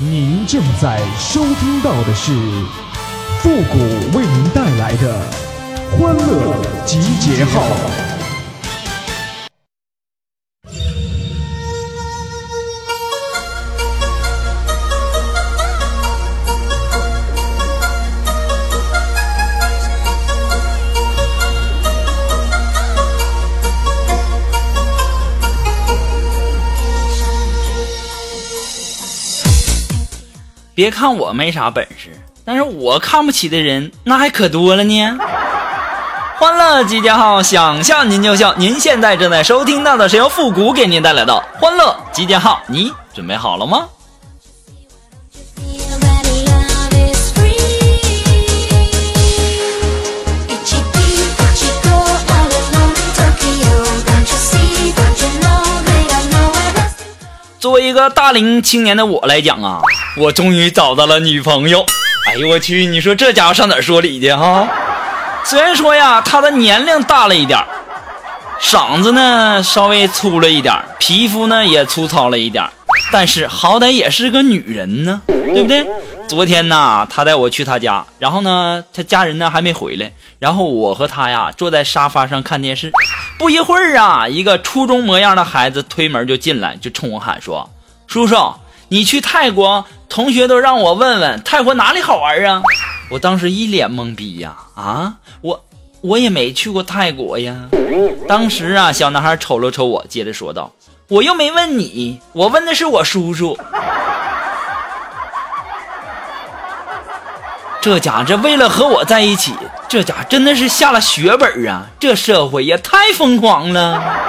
您正在收听到的是复古为您带来的欢乐集结号。别看我没啥本事，但是我看不起的人那还可多了呢。欢乐集结号，想笑您就笑。您现在正在收听到的是由复古给您带来的欢乐集结号，你准备好了吗？为一个大龄青年的我来讲啊，我终于找到了女朋友。哎呦我去，你说这家伙上哪说理去哈？虽然说呀，他的年龄大了一点嗓子呢稍微粗了一点皮肤呢也粗糙了一点但是好歹也是个女人呢，对不对？昨天呢，他带我去他家，然后呢，他家人呢还没回来，然后我和他呀坐在沙发上看电视。不一会儿啊，一个初中模样的孩子推门就进来，就冲我喊说：“叔叔，你去泰国，同学都让我问问泰国哪里好玩啊？”我当时一脸懵逼呀，啊，我我也没去过泰国呀。当时啊，小男孩瞅了瞅我，接着说道：“我又没问你，我问的是我叔叔。”这家这为了和我在一起，这家真的是下了血本啊！这社会也太疯狂了。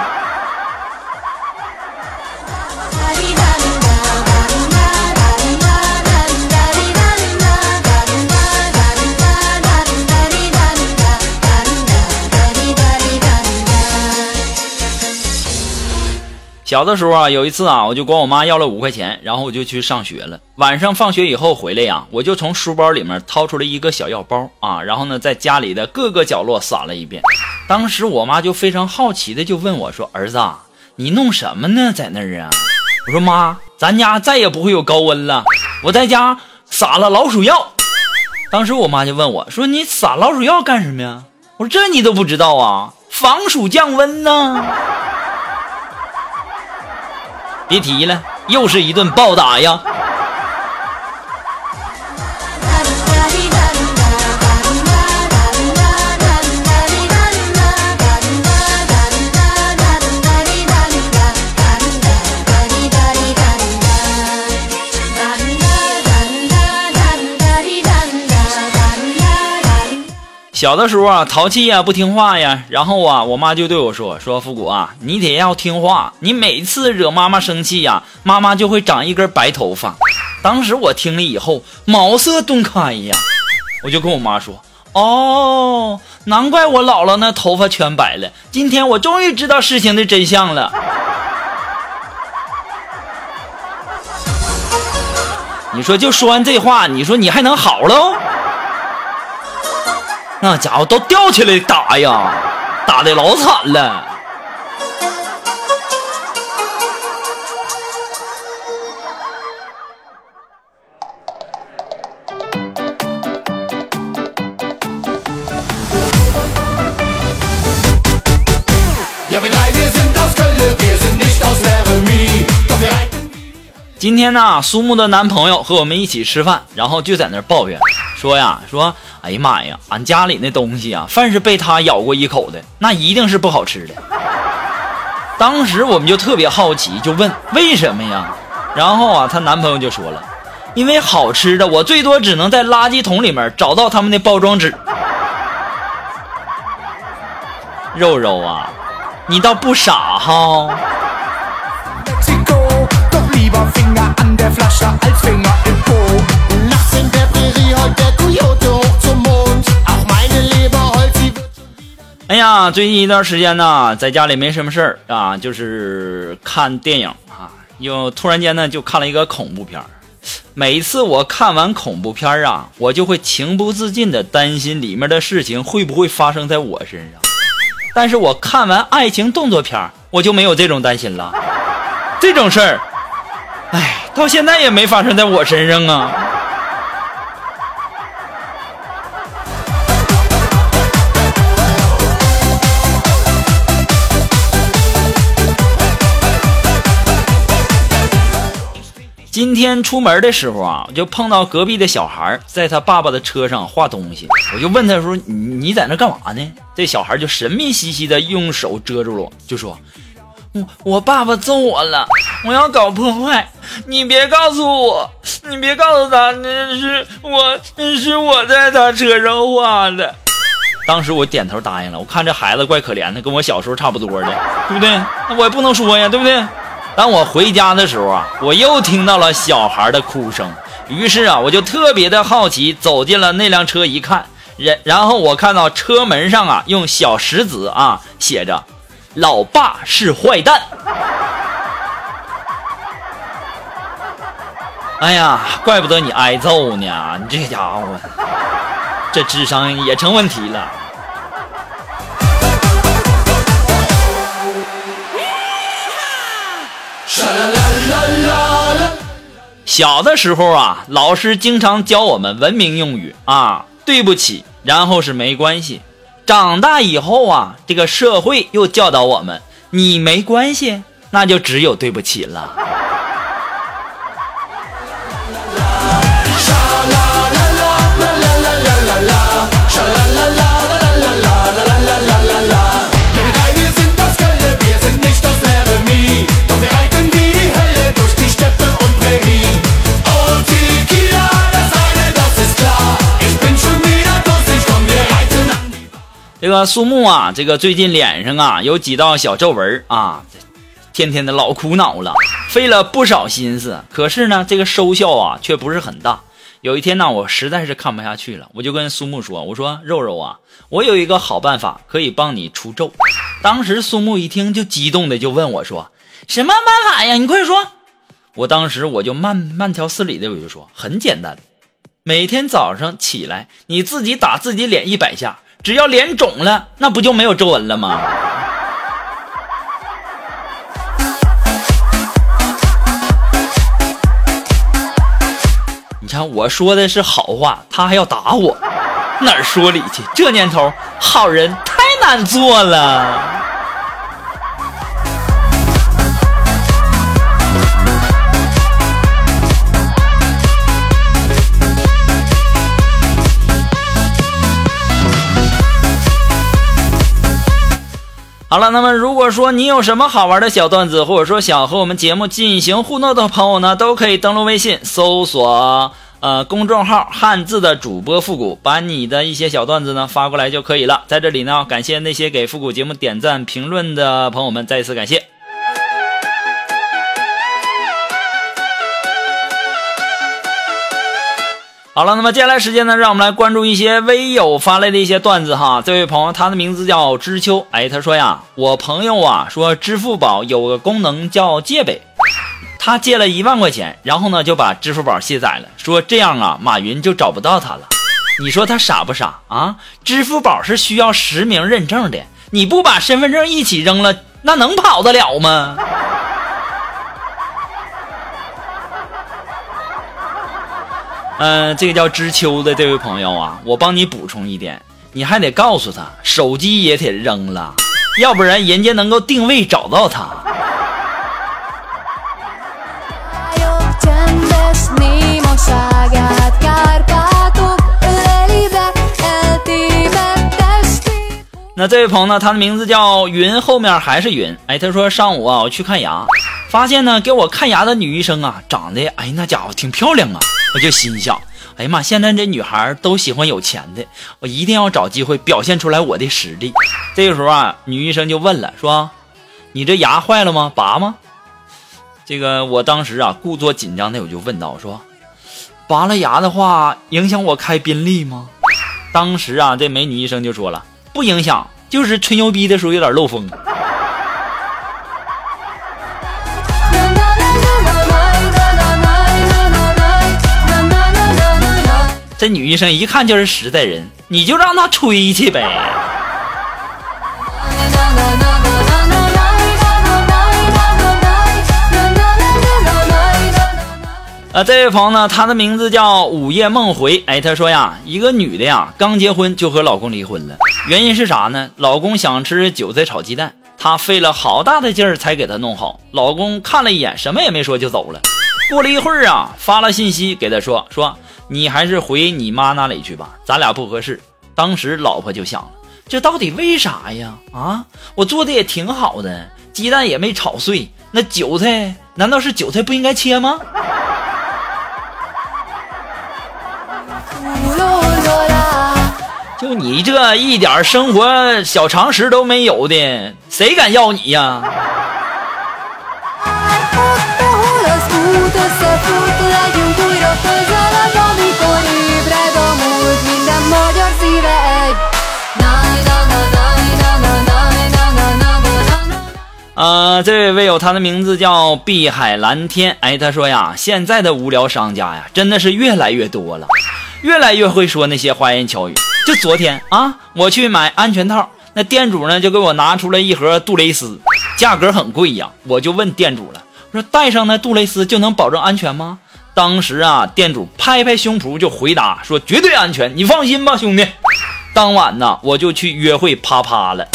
小的时候啊，有一次啊，我就管我妈要了五块钱，然后我就去上学了。晚上放学以后回来呀，我就从书包里面掏出了一个小药包啊，然后呢，在家里的各个角落撒了一遍。当时我妈就非常好奇的就问我说：“儿子，你弄什么呢？在那儿啊？”我说：“妈，咱家再也不会有高温了，我在家撒了老鼠药。”当时我妈就问我说：“你撒老鼠药干什么呀？”我说：“这你都不知道啊？防暑降温呢。”别提了，又是一顿暴打呀！小的时候啊，淘气呀，不听话呀，然后啊，我妈就对我说：“说复古啊，你得要听话，你每次惹妈妈生气呀，妈妈就会长一根白头发。”当时我听了以后，茅塞顿开呀，我就跟我妈说：“哦，难怪我姥姥那头发全白了，今天我终于知道事情的真相了。”你说，就说完这话，你说你还能好喽？那家伙都吊起来打呀，打的老惨了。今天呢，苏木的男朋友和我们一起吃饭，然后就在那抱怨，说呀，说。哎呀妈呀！俺家里那东西啊，凡是被他咬过一口的，那一定是不好吃的。当时我们就特别好奇，就问为什么呀？然后啊，她男朋友就说了，因为好吃的我最多只能在垃圾桶里面找到他们的包装纸。肉肉啊，你倒不傻哈。哎呀，最近一段时间呢，在家里没什么事儿啊，就是看电影啊，又突然间呢就看了一个恐怖片儿。每次我看完恐怖片儿啊，我就会情不自禁的担心里面的事情会不会发生在我身上。但是我看完爱情动作片儿，我就没有这种担心了。这种事儿，哎。到现在也没发生在我身上啊。今天出门的时候啊，我就碰到隔壁的小孩在他爸爸的车上画东西，我就问他说：“你你在那干嘛呢？”这小孩就神秘兮兮的用手遮住了，就说：“我我爸爸揍我了，我要搞破坏，你别告诉我，你别告诉他那是我是我在他车上画的。”当时我点头答应了，我看这孩子怪可怜的，跟我小时候差不多的，对不对？那我也不能说呀，对不对？当我回家的时候啊，我又听到了小孩的哭声。于是啊，我就特别的好奇，走进了那辆车一看，然然后我看到车门上啊，用小石子啊写着“老爸是坏蛋”。哎呀，怪不得你挨揍呢！你这家伙，这智商也成问题了。小的时候啊，老师经常教我们文明用语啊，对不起，然后是没关系。长大以后啊，这个社会又教导我们，你没关系，那就只有对不起了。这个苏木啊，这个最近脸上啊有几道小皱纹啊，天天的老苦恼了，费了不少心思，可是呢，这个收效啊却不是很大。有一天呢，我实在是看不下去了，我就跟苏木说：“我说肉肉啊，我有一个好办法可以帮你除皱。”当时苏木一听就激动的就问我说：“什么办法呀？你快说！”我当时我就慢慢条斯理的我就说：“很简单，每天早上起来你自己打自己脸一百下。”只要脸肿了，那不就没有皱纹了吗？你看我说的是好话，他还要打我，哪儿说理去？这年头，好人太难做了。好了，那么如果说你有什么好玩的小段子，或者说想和我们节目进行互动的朋友呢，都可以登录微信搜索呃公众号“汉字的主播复古”，把你的一些小段子呢发过来就可以了。在这里呢，感谢那些给复古节目点赞评论的朋友们，再一次感谢。好了，那么接下来时间呢，让我们来关注一些微友发来的一些段子哈。这位朋友，他的名字叫知秋，哎，他说呀，我朋友啊说支付宝有个功能叫借呗，他借了一万块钱，然后呢就把支付宝卸载了，说这样啊马云就找不到他了。你说他傻不傻啊？支付宝是需要实名认证的，你不把身份证一起扔了，那能跑得了吗？嗯，这个叫知秋的这位朋友啊，我帮你补充一点，你还得告诉他，手机也得扔了，要不然人家能够定位找到他。那这位朋友呢，他的名字叫云，后面还是云。哎，他说上午啊，我去看牙，发现呢，给我看牙的女医生啊，长得哎，那家伙挺漂亮啊。我就心想，哎呀妈，现在这女孩都喜欢有钱的，我一定要找机会表现出来我的实力。这个时候啊，女医生就问了，说：“你这牙坏了吗？拔吗？”这个我当时啊，故作紧张的我就问道：“说，拔了牙的话，影响我开宾利吗？”当时啊，这美女医生就说了：“不影响，就是吹牛逼的时候有点漏风。”这女医生一看就是实在人，你就让她吹去呗。啊，这位朋友呢，他的名字叫午夜梦回。哎，他说呀，一个女的呀，刚结婚就和老公离婚了，原因是啥呢？老公想吃韭菜炒鸡蛋，她费了好大的劲儿才给他弄好。老公看了一眼，什么也没说就走了。过了一会儿啊，发了信息给他说说，你还是回你妈那里去吧，咱俩不合适。当时老婆就想了，这到底为啥呀？啊，我做的也挺好的，鸡蛋也没炒碎，那韭菜难道是韭菜不应该切吗？就你这一点生活小常识都没有的，谁敢要你呀？啊，这位微友，他的名字叫碧海蓝天。哎，他说呀，现在的无聊商家呀，真的是越来越多了，越来越会说那些花言巧语。就昨天啊，我去买安全套，那店主呢就给我拿出了一盒杜蕾斯，价格很贵呀。我就问店主了，我说戴上那杜蕾斯就能保证安全吗？当时啊，店主拍拍胸脯就回答说，绝对安全，你放心吧，兄弟。当晚呢，我就去约会啪啪了。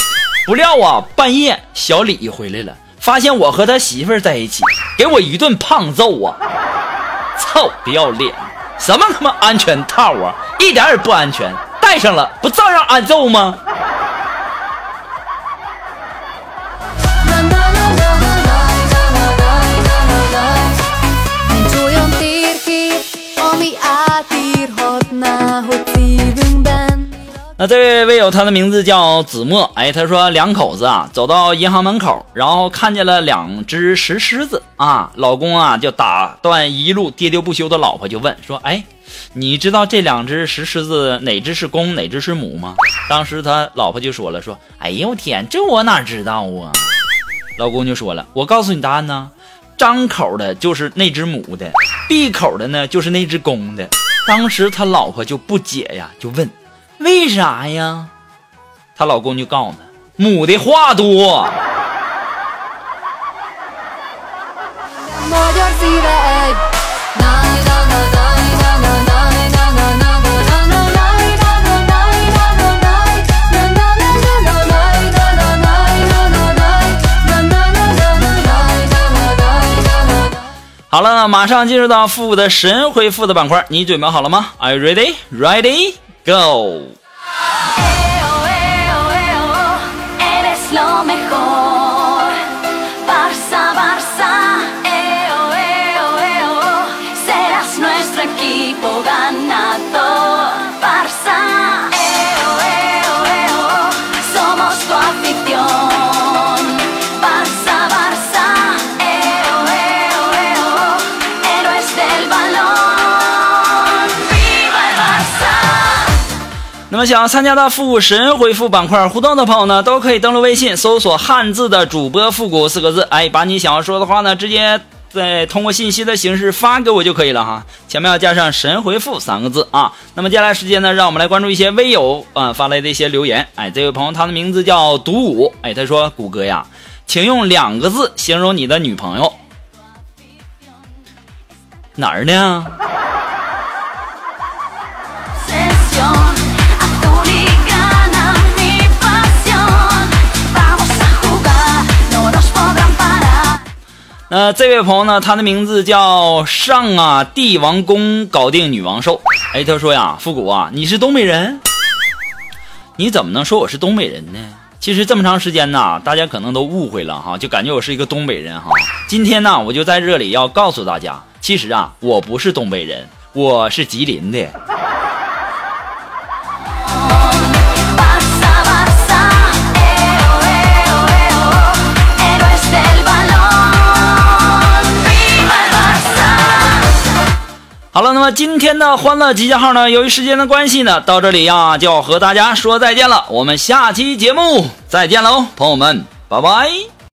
不料啊，半夜小李回来了，发现我和他媳妇在一起，给我一顿胖揍啊！操，不要脸！什么他妈安全套啊，一点也不安全，戴上了不照样挨揍吗？那这位微友，他的名字叫子墨。哎，他说两口子啊，走到银行门口，然后看见了两只石狮子啊。老公啊，就打断一路喋喋不休的老婆，就问说：“哎，你知道这两只石狮子哪只是公，哪只是母吗？”当时他老婆就说了：“说，哎呦我天，这我哪知道啊？”老公就说了：“我告诉你答案呢，张口的就是那只母的，闭口的呢就是那只公的。”当时他老婆就不解呀，就问。为啥呀？她老公就告诉她，母的话多。好了，马上进入到复古的神回复的板块，你准备好了吗？Are you ready? Ready? Go！那么想参加到复古神回复板块互动的朋友呢，都可以登录微信搜索“汉字的主播复古”四个字，哎，把你想要说的话呢，直接在通过信息的形式发给我就可以了哈，前面要加上“神回复”三个字啊。那么接下来时间呢，让我们来关注一些微友啊发来的一些留言。哎，这位朋友他的名字叫独舞，哎，他说：“谷歌呀，请用两个字形容你的女朋友，哪儿呢？”呃，这位朋友呢，他的名字叫上啊帝王宫搞定女王兽。哎，他说呀，复古啊，你是东北人？你怎么能说我是东北人呢？其实这么长时间呢，大家可能都误会了哈，就感觉我是一个东北人哈。今天呢，我就在这里要告诉大家，其实啊，我不是东北人，我是吉林的。好了，那么今天的欢乐集结号呢，由于时间的关系呢，到这里呀就要和大家说再见了。我们下期节目再见喽，朋友们，拜拜。